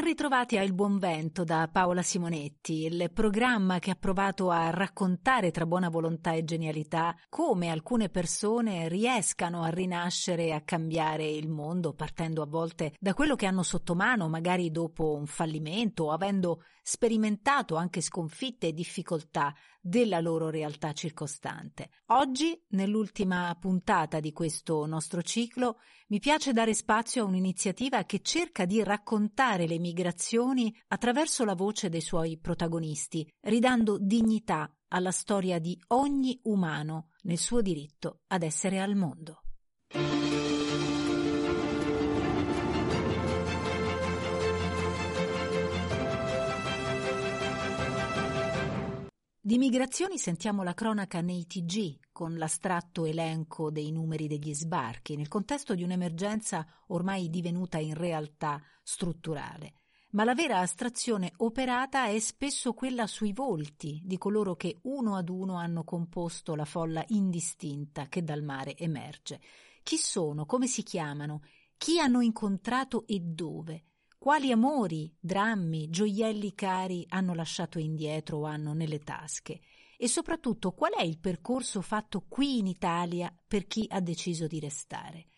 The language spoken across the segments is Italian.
Ben ritrovati a Il Buon Vento da Paola Simonetti, il programma che ha provato a raccontare tra buona volontà e genialità come alcune persone riescano a rinascere e a cambiare il mondo partendo a volte da quello che hanno sotto mano, magari dopo un fallimento o avendo sperimentato anche sconfitte e difficoltà della loro realtà circostante. Oggi, nell'ultima puntata di questo nostro ciclo, mi piace dare spazio a un'iniziativa che cerca di raccontare le migrazioni attraverso la voce dei suoi protagonisti, ridando dignità alla storia di ogni umano nel suo diritto ad essere al mondo. Di migrazioni sentiamo la cronaca nei TG, con l'astratto elenco dei numeri degli sbarchi, nel contesto di un'emergenza ormai divenuta in realtà strutturale. Ma la vera astrazione operata è spesso quella sui volti di coloro che uno ad uno hanno composto la folla indistinta che dal mare emerge. Chi sono? Come si chiamano? Chi hanno incontrato e dove? Quali amori, drammi, gioielli cari hanno lasciato indietro o hanno nelle tasche? E soprattutto qual è il percorso fatto qui in Italia per chi ha deciso di restare?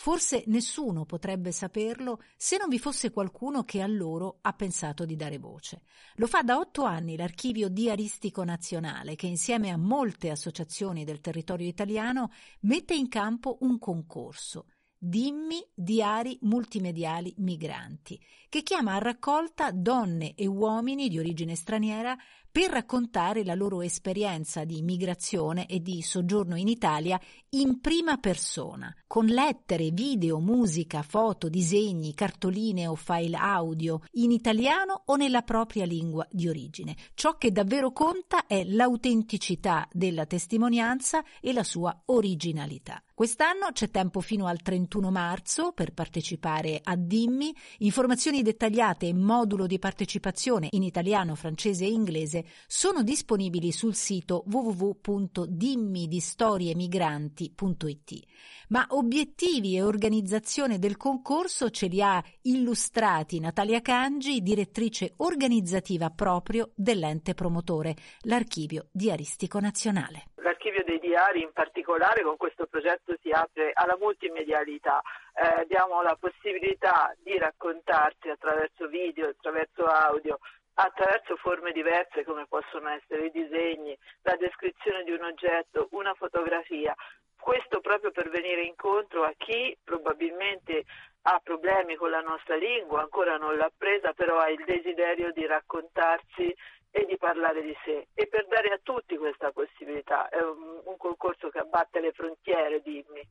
Forse nessuno potrebbe saperlo se non vi fosse qualcuno che a loro ha pensato di dare voce. Lo fa da otto anni l'archivio diaristico nazionale che insieme a molte associazioni del territorio italiano mette in campo un concorso Dimmi diari multimediali migranti, che chiama a raccolta donne e uomini di origine straniera per raccontare la loro esperienza di migrazione e di soggiorno in Italia in prima persona, con lettere, video, musica, foto, disegni, cartoline o file audio, in italiano o nella propria lingua di origine. Ciò che davvero conta è l'autenticità della testimonianza e la sua originalità. Quest'anno c'è tempo fino al 31 marzo per partecipare a Dimmi. Informazioni dettagliate e modulo di partecipazione in italiano, francese e inglese sono disponibili sul sito www.dimmidistoriemigranti.it. Ma obiettivi e organizzazione del concorso ce li ha illustrati Natalia Cangi, direttrice organizzativa proprio dell'ente promotore, l'Archivio Diaristico Nazionale. L'archivio dei diari in particolare con questo progetto si apre alla multimedialità. Eh, diamo la possibilità di raccontarsi attraverso video, attraverso audio, attraverso forme diverse come possono essere i disegni, la descrizione di un oggetto, una fotografia. Questo proprio per venire incontro a chi probabilmente ha problemi con la nostra lingua, ancora non l'ha presa, però ha il desiderio di raccontarsi e di parlare di sé e per dare a tutti questa possibilità. È un, un concorso che abbatte le frontiere, dimmi.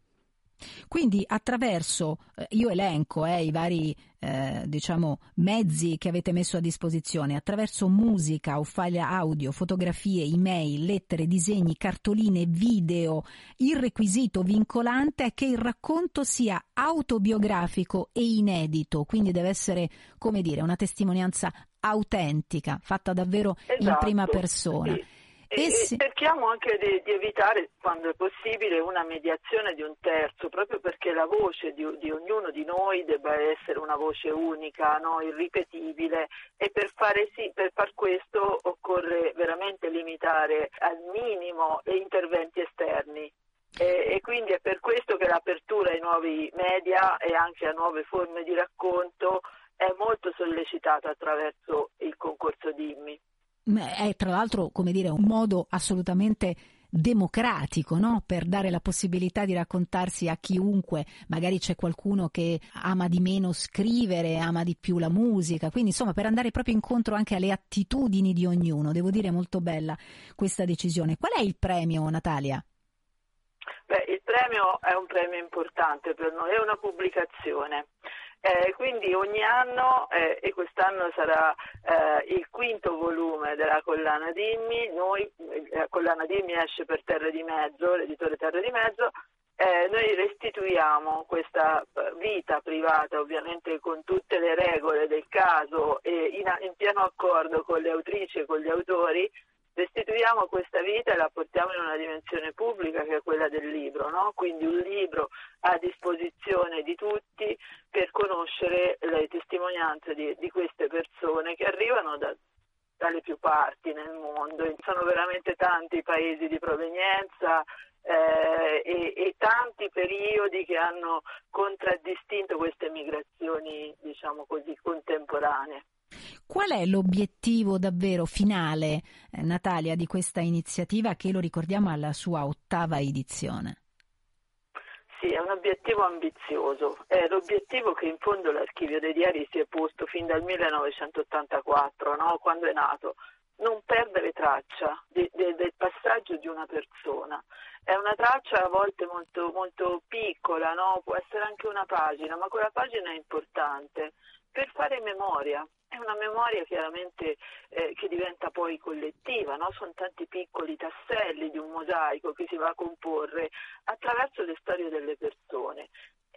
Quindi attraverso, eh, io elenco eh, i vari eh, diciamo, mezzi che avete messo a disposizione, attraverso musica o file audio, fotografie, email, lettere, disegni, cartoline, video, il requisito vincolante è che il racconto sia autobiografico e inedito, quindi deve essere, come dire, una testimonianza autentica, fatta davvero esatto, in prima persona. Sì. E, e cerchiamo anche di, di, evitare, quando è possibile, una mediazione di un terzo, proprio perché la voce di, di ognuno di noi debba essere una voce unica, no? irripetibile e per fare sì, per far questo occorre veramente limitare al minimo gli interventi esterni. E, e, quindi è per questo che l'apertura ai nuovi media e anche a nuove forme di racconto è molto sollecitata attraverso il concorso DIMMI è tra l'altro, come dire, un modo assolutamente democratico, no? Per dare la possibilità di raccontarsi a chiunque, magari c'è qualcuno che ama di meno scrivere, ama di più la musica, quindi insomma per andare proprio incontro anche alle attitudini di ognuno, devo dire molto bella questa decisione. Qual è il premio, Natalia? Beh, il premio è un premio importante per noi, è una pubblicazione Eh, quindi ogni anno, eh, e quest'anno sarà eh, il quinto volume della collana Dimmi, noi, eh, la collana Dimmi esce per Terre di Mezzo, l'editore Terre di Mezzo, eh, noi restituiamo questa eh, vita privata, ovviamente con tutte le regole del caso e in, in pieno accordo con le autrici e con gli autori, restituiamo questa vita e la portiamo in una dimensione pubblica che è quella del libro, no? quindi un libro a disposizione di tutti per conoscere le testimonianze di, di queste persone che arrivano da, dalle più parti nel mondo. Sono veramente tanti i paesi di provenienza, eh, e, e, tanti periodi che hanno contraddistinto queste migrazioni, diciamo così, contemporanee. Qual è l'obiettivo davvero finale, eh, Natalia, di questa iniziativa che lo ricordiamo alla sua ottava edizione? Sì, è un obiettivo ambizioso, è l'obiettivo che in fondo l'archivio dei diari si è posto fin dal 1984, no? quando è nato, non perdere traccia de, de, del passaggio di una persona. È una traccia a volte molto, molto piccola, no? può essere anche una pagina, ma quella pagina è importante per fare memoria. È una memoria chiaramente eh, che diventa poi collettiva, no? sono tanti piccoli tasselli di un mosaico che si va a comporre attraverso le storie delle persone.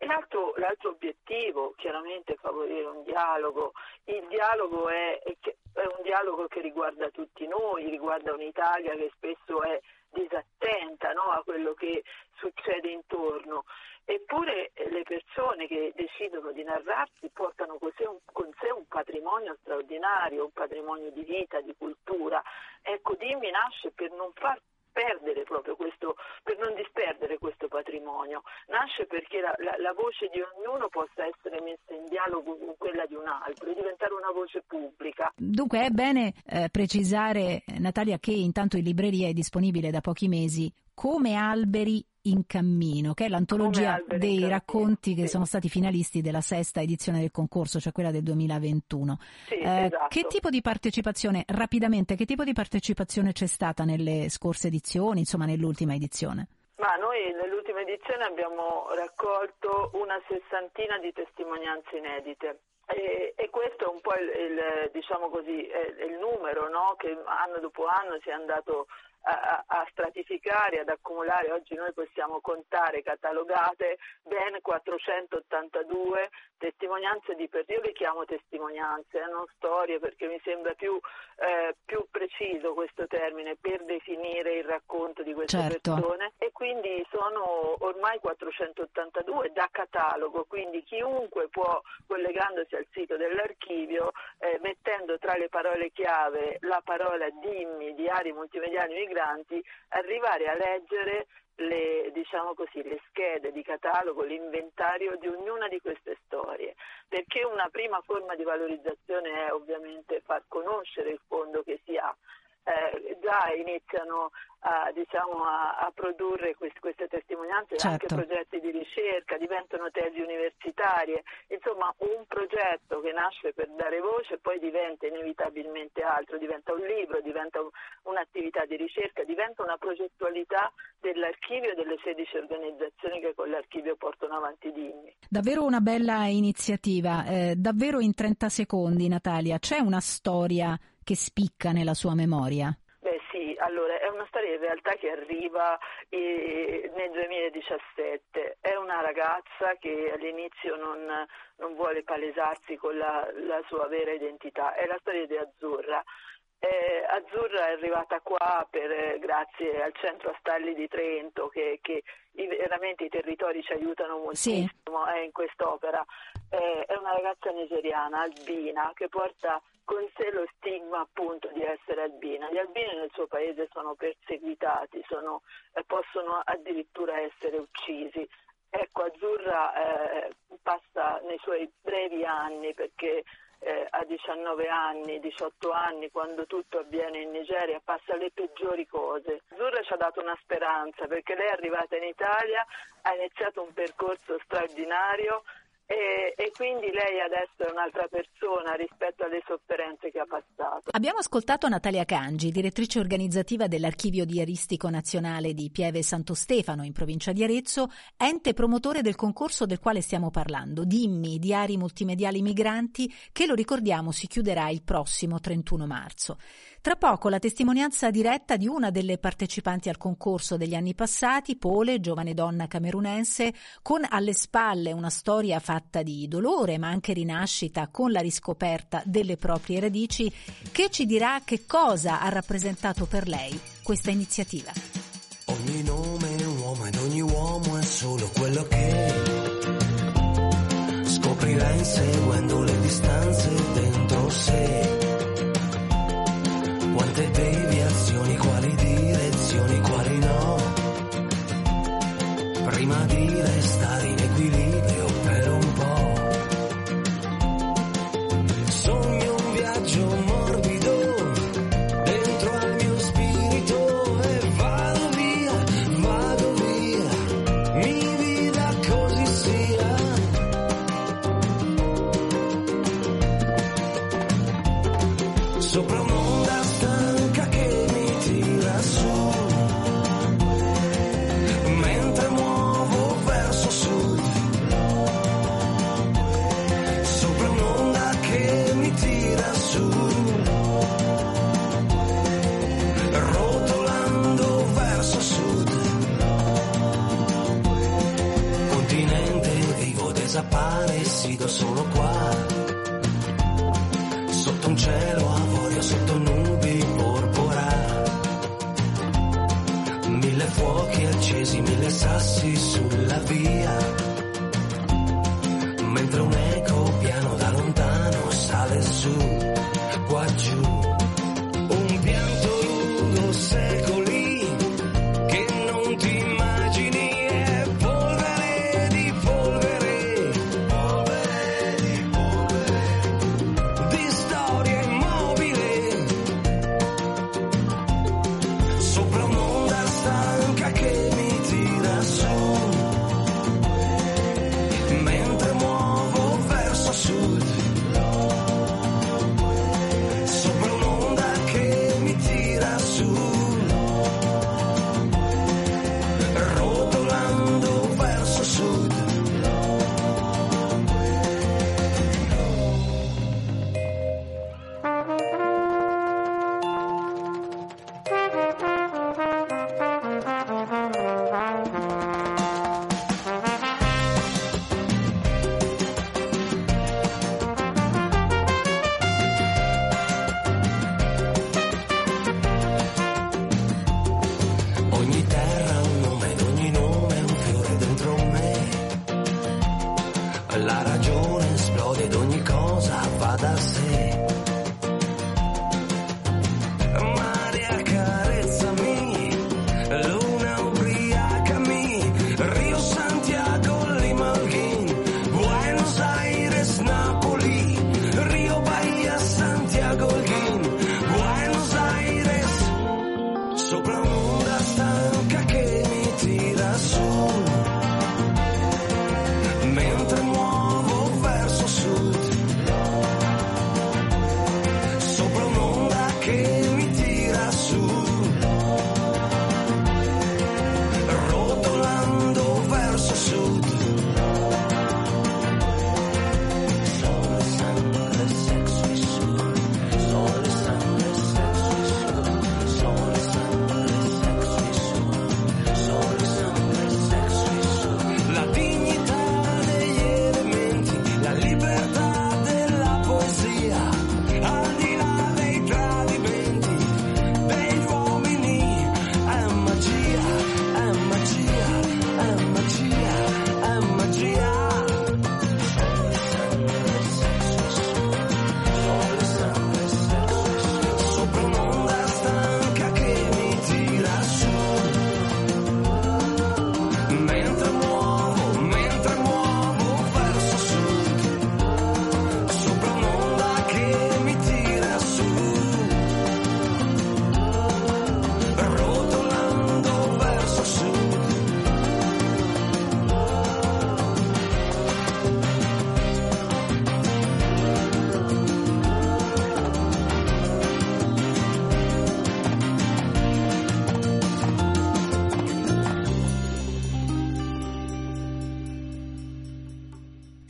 L'altro, l'altro, obiettivo, chiaramente, è favorire un dialogo. Il dialogo è, è un dialogo che riguarda tutti noi, riguarda un'Italia che spesso è disattenta no, a quello che succede intorno. Eppure eh, le persone che decidono di narrarsi portano con sé, un, patrimonio straordinario, un patrimonio di vita, di cultura. Ecco, Dimmi nasce per non far perdere proprio questo, per non disperdere questo patrimonio. Nasce perché la, la, la, voce di ognuno possa essere messa in dialogo con quella di un altro e diventare una voce pubblica. Dunque è bene eh, precisare, Natalia, che intanto in libreria è disponibile da pochi mesi come alberi in cammino, che è l'antologia dei racconti che sì. sono stati finalisti della sesta edizione del concorso, cioè quella del 2021. Sì, eh, esatto. Che tipo di partecipazione, rapidamente, che tipo di partecipazione c'è stata nelle scorse edizioni, insomma nell'ultima edizione? Ma noi nell'ultima edizione abbiamo raccolto una sessantina di testimonianze inedite. E, e, questo è un po' il, il, diciamo così, il numero no? che anno dopo anno si è andato a, a, stratificare, ad accumulare, oggi noi possiamo contare catalogate ben 482 testimonianze di persone, io le chiamo testimonianze, eh, non storie perché mi sembra più, eh, più, preciso questo termine per definire il racconto di queste certo. persone e quindi sono ormai 482 da catalogo, quindi chiunque può, collegandosi al sito dell'archivio, eh, mettendo tra le parole chiave la parola dimmi, diari multimediali migranti, arrivare a leggere le, diciamo così, le schede di catalogo, l'inventario di ognuna di queste storie, perché una prima forma di valorizzazione è ovviamente far conoscere il fondo che si ha. Eh, già iniziano a, diciamo, a, a produrre quest, queste testimonianze, certo. anche progetti di ricerca, diventano tesi universitarie, insomma un progetto che nasce per dare voce poi diventa inevitabilmente altro, diventa un libro, diventa un, un'attività di ricerca, diventa una progettualità dell'archivio e delle 16 organizzazioni che con l'archivio portano avanti Digni. Davvero una bella iniziativa, eh, davvero in 30 secondi Natalia, c'è una storia che spicca nella sua memoria? allora è una storia in realtà che arriva eh, nel 2017, è una ragazza che all'inizio non, non vuole palesarsi con la, la, sua vera identità, è la storia di Azzurra. Eh, Azzurra è arrivata qua per, grazie al centro Astalli di Trento che, che veramente i territori ci aiutano moltissimo sì. eh, in quest'opera. Eh, è una ragazza nigeriana, albina, che porta con sé lo stigma appunto di essere albina. Gli albini nel suo paese sono perseguitati, sono, eh, possono addirittura essere uccisi. Ecco, Azzurra eh, passa nei suoi brevi anni perché eh, a 19 anni, 18 anni, quando tutto avviene in Nigeria, passa le peggiori cose. Azzurra ci ha dato una speranza perché lei è arrivata in Italia, ha iniziato un percorso straordinario, e, e, quindi lei adesso è un'altra persona rispetto alle sofferenze che ha passato. Abbiamo ascoltato Natalia Cangi, direttrice organizzativa dell'Archivio Diaristico Nazionale di Pieve Santo Stefano in provincia di Arezzo, ente promotore del concorso del quale stiamo parlando, Dimmi, Diari Multimediali Migranti, che lo ricordiamo si chiuderà il prossimo 31 marzo. Tra poco la testimonianza diretta di una delle partecipanti al concorso degli anni passati, Pole, giovane donna camerunense, con alle spalle una storia fatta di dolore ma anche rinascita con la riscoperta delle proprie radici, che ci dirà che cosa ha rappresentato per lei questa iniziativa. Ogni nome è un uomo ed ogni uomo è solo quello che scoprirà inseguendo le distanze dentro sé quante deviazioni, quali direzioni, quali no. Prima di restare in equilibrio per un po'. Sogno un viaggio morbido dentro al mio spirito e vado via, vado via, mi vida così sia. Sopra un'onda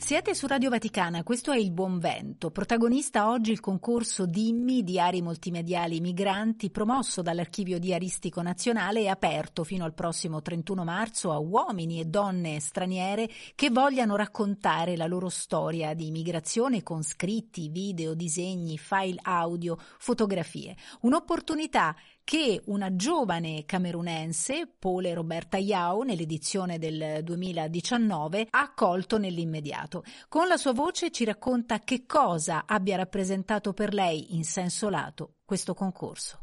Siete su Radio Vaticana, questo è Il Buon Vento. Protagonista oggi il concorso Dimmi Diari Multimediali Migranti promosso dall'Archivio Diaristico Nazionale e aperto fino al prossimo 31 marzo a uomini e donne straniere che vogliano raccontare la loro storia di migrazione con scritti, video, disegni, file audio, fotografie. Un'opportunità che una giovane camerunense, Pole Roberta Yao, nell'edizione del 2019, ha accolto nell'immediato. Con la sua voce ci racconta che cosa abbia rappresentato per lei in senso lato questo concorso.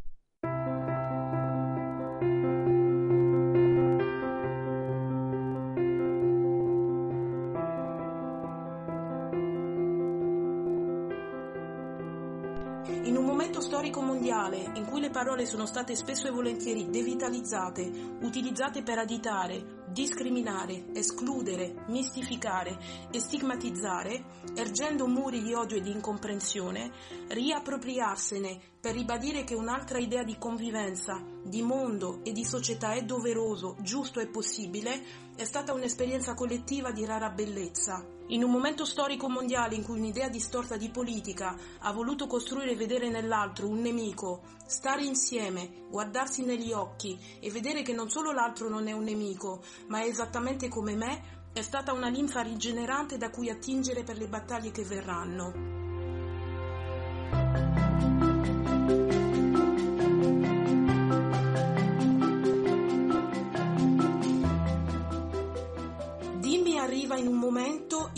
Momento storico mondiale in cui le parole sono state spesso e volentieri devitalizzate, utilizzate per aditare, discriminare, escludere, mistificare e stigmatizzare, ergendo muri di odio e di incomprensione, riappropriarsene per ribadire che un'altra idea di convivenza, di mondo e di società è doveroso, giusto e possibile, è stata un'esperienza collettiva di rara bellezza. In un momento storico mondiale in cui un'idea distorta di politica ha voluto costruire e vedere nell'altro un nemico, stare insieme, guardarsi negli occhi e vedere che non solo l'altro non è un nemico, ma è esattamente come me, è stata una linfa rigenerante da cui attingere per le battaglie che verranno.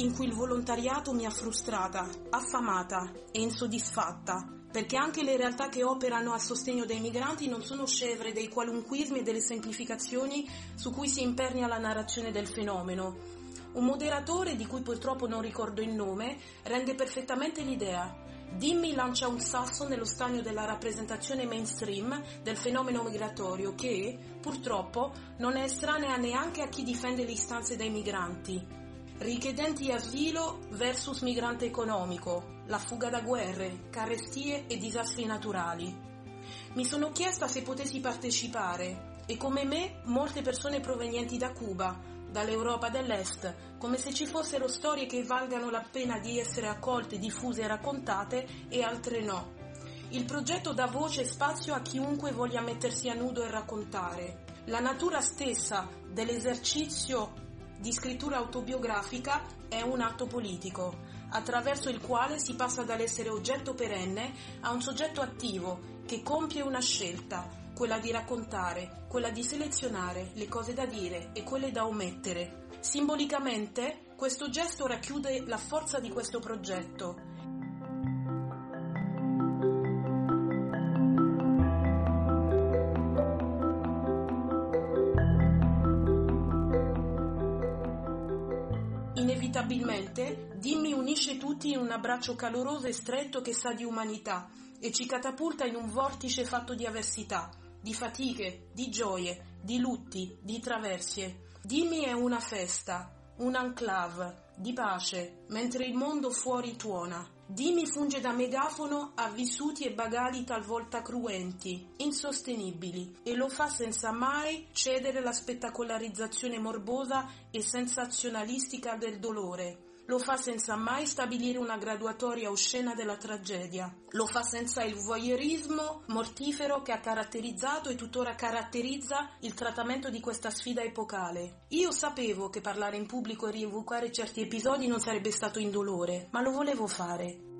In cui il volontariato mi ha frustrata, affamata e insoddisfatta, perché anche le realtà che operano a sostegno dei migranti non sono scevre dei qualunquismi e delle semplificazioni su cui si impernia la narrazione del fenomeno. Un moderatore, di cui purtroppo non ricordo il nome, rende perfettamente l'idea. Dimmi lancia un sasso nello stagno della rappresentazione mainstream del fenomeno migratorio che, purtroppo, non è estranea neanche a chi difende le istanze dei migranti. Richiedenti asilo versus migrante economico, la fuga da guerre, carestie e disastri naturali. Mi sono chiesta se potessi partecipare e come me molte persone provenienti da Cuba, dall'Europa dell'Est, come se ci fossero storie che valgano la pena di essere accolte, diffuse e raccontate e altre no. Il progetto dà voce e spazio a chiunque voglia mettersi a nudo e raccontare. La natura stessa dell'esercizio di scrittura autobiografica è un atto politico, attraverso il quale si passa dall'essere oggetto perenne a un soggetto attivo che compie una scelta, quella di raccontare, quella di selezionare le cose da dire e quelle da omettere. Simbolicamente, questo gesto racchiude la forza di questo progetto. Inevitabilmente, Dimmi unisce tutti in un abbraccio caloroso e stretto che sa di umanità e ci catapulta in un vortice fatto di avversità, di fatiche, di gioie, di lutti, di traversie. Dimmi è una festa, un enclave di pace, mentre il mondo fuori tuona. Dimmi funge da megafono a vissuti e bagali talvolta cruenti, insostenibili, e lo fa senza mai cedere alla spettacolarizzazione morbosa e sensazionalistica del dolore. Lo fa senza mai stabilire una graduatoria oscena della tragedia. Lo fa senza il voyeurismo mortifero che ha caratterizzato e tuttora caratterizza il trattamento di questa sfida epocale. Io sapevo che parlare in pubblico e rievocare certi episodi non sarebbe stato indolore, ma lo volevo fare.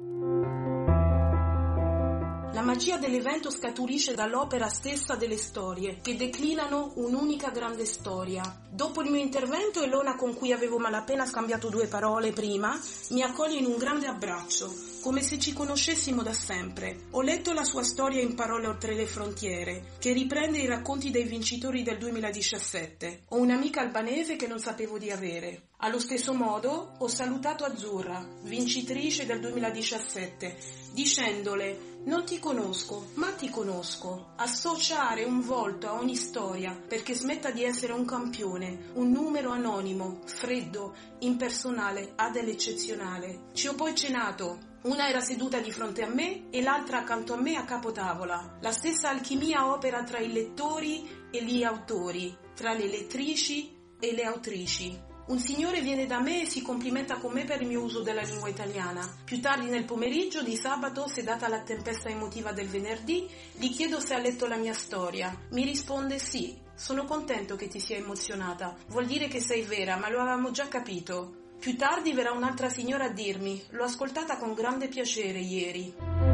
La magia dell'evento scaturisce dall'opera stessa delle storie, che declinano un'unica grande storia. Dopo il mio intervento, Elona, con cui avevo malapena scambiato due parole prima, mi accoglie in un grande abbraccio, come se ci conoscessimo da sempre. Ho letto la sua storia in Parole oltre le frontiere, che riprende i racconti dei vincitori del 2017. Ho un'amica albanese che non sapevo di avere. Allo stesso modo ho salutato Azzurra, vincitrice del 2017, dicendole non ti conosco, ma ti conosco. Associare un volto a ogni storia perché smetta di essere un campione, un numero anonimo, freddo, impersonale, ha dell'eccezionale. Ci ho poi cenato. Una era seduta di fronte a me e l'altra accanto a me a capotavola. La stessa alchimia opera tra i lettori e gli autori, tra le lettrici e le autrici. Un signore viene da me e si complimenta con me per il mio uso della lingua italiana. Più tardi nel pomeriggio di sabato, sedata la tempesta emotiva del venerdì, gli chiedo se ha letto la mia storia. Mi risponde sì. Sono contento che ti sia emozionata. Vuol dire che sei vera, ma lo avevamo già capito. Più tardi verrà un'altra signora a dirmi: L'ho ascoltata con grande piacere ieri.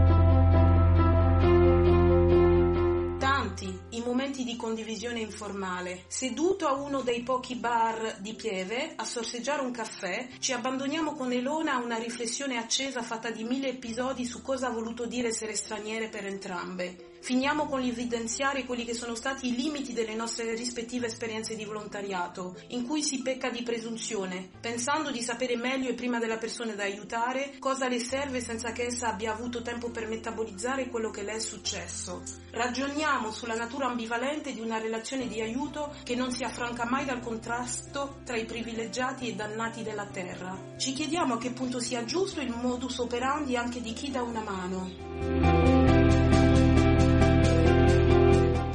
Di condivisione informale. Seduto a uno dei pochi bar di Pieve a sorseggiare un caffè, ci abbandoniamo con Elona a una riflessione accesa fatta di mille episodi su cosa ha voluto dire essere straniere per entrambe. Finiamo con l'evidenziare quelli che sono stati i limiti delle nostre rispettive esperienze di volontariato, in cui si pecca di presunzione, pensando di sapere meglio e prima della persona da aiutare cosa le serve senza che essa abbia avuto tempo per metabolizzare quello che le è successo. Ragioniamo sulla natura ambivalente di una relazione di aiuto che non si affranca mai dal contrasto tra i privilegiati e dannati della terra. Ci chiediamo a che punto sia giusto il modus operandi anche di chi dà una mano.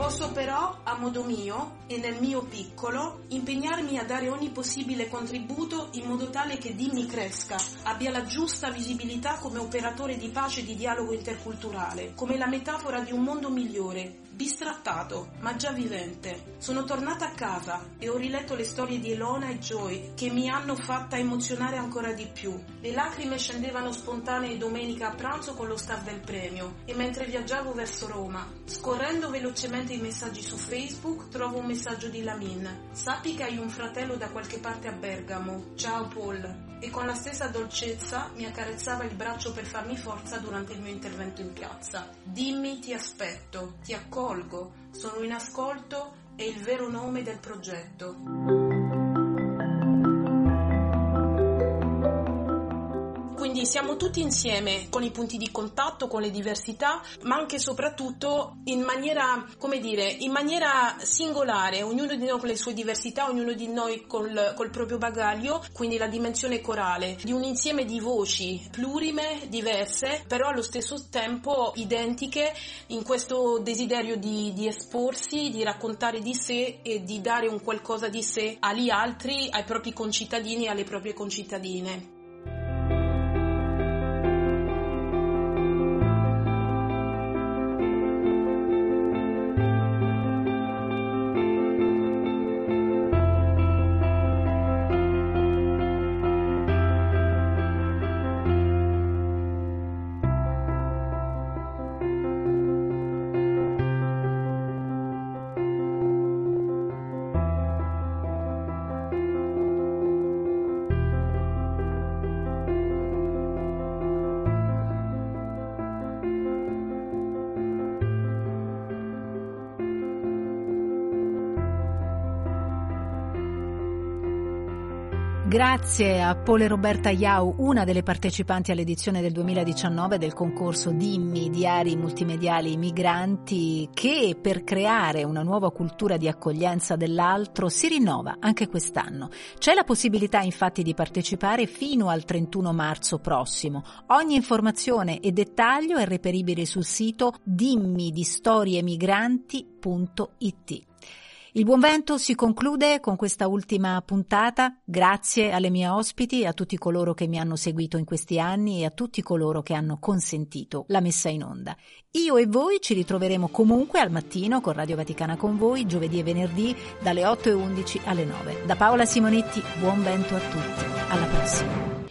Posso però, a modo mio e nel mio piccolo, impegnarmi a dare ogni possibile contributo in modo tale che Dimmi cresca, abbia la giusta visibilità come operatore di pace e di dialogo interculturale, come la metafora di un mondo migliore, bistrattato, ma già vivente. Sono tornata a casa e ho riletto le storie di Elona e Joy che mi hanno fatta emozionare ancora di più. Le lacrime scendevano spontanee domenica a pranzo con lo staff del premio e mentre viaggiavo verso Roma, scorrendo velocemente i messaggi su Facebook, trovo un messaggio di Lamin. Sappi che hai un fratello da qualche parte a Bergamo. Ciao Paul. E con la stessa dolcezza mi accarezzava il braccio per farmi forza durante il mio intervento in piazza. Dimmi ti aspetto, ti accolgo, sono in ascolto è il vero nome del progetto. Quindi siamo tutti insieme con i punti di contatto, con le diversità, ma anche e soprattutto in maniera, come dire, in maniera singolare, ognuno di noi con le sue diversità, ognuno di noi col, col proprio bagaglio, quindi la dimensione corale di un insieme di voci plurime, diverse, però allo stesso tempo identiche in questo desiderio di, di esporsi, di raccontare di sé e di dare un qualcosa di sé agli altri, ai propri concittadini e alle proprie concittadine. Grazie a Pole Roberta Iau, una delle partecipanti all'edizione del 2019 del concorso Dimmi Diari Multimediali Migranti che per creare una nuova cultura di accoglienza dell'altro si rinnova anche quest'anno. C'è la possibilità infatti di partecipare fino al 31 marzo prossimo. Ogni informazione e dettaglio è reperibile sul sito dimmidistoriemigranti.it. Il buon vento si conclude con questa ultima puntata. Grazie alle mie ospiti, a tutti coloro che mi hanno seguito in questi anni e a tutti coloro che hanno consentito la messa in onda. Io e voi ci ritroveremo comunque al mattino con Radio Vaticana con voi, giovedì e venerdì dalle 8.11 alle 9. Da Paola Simonetti, buon vento a tutti. Alla prossima.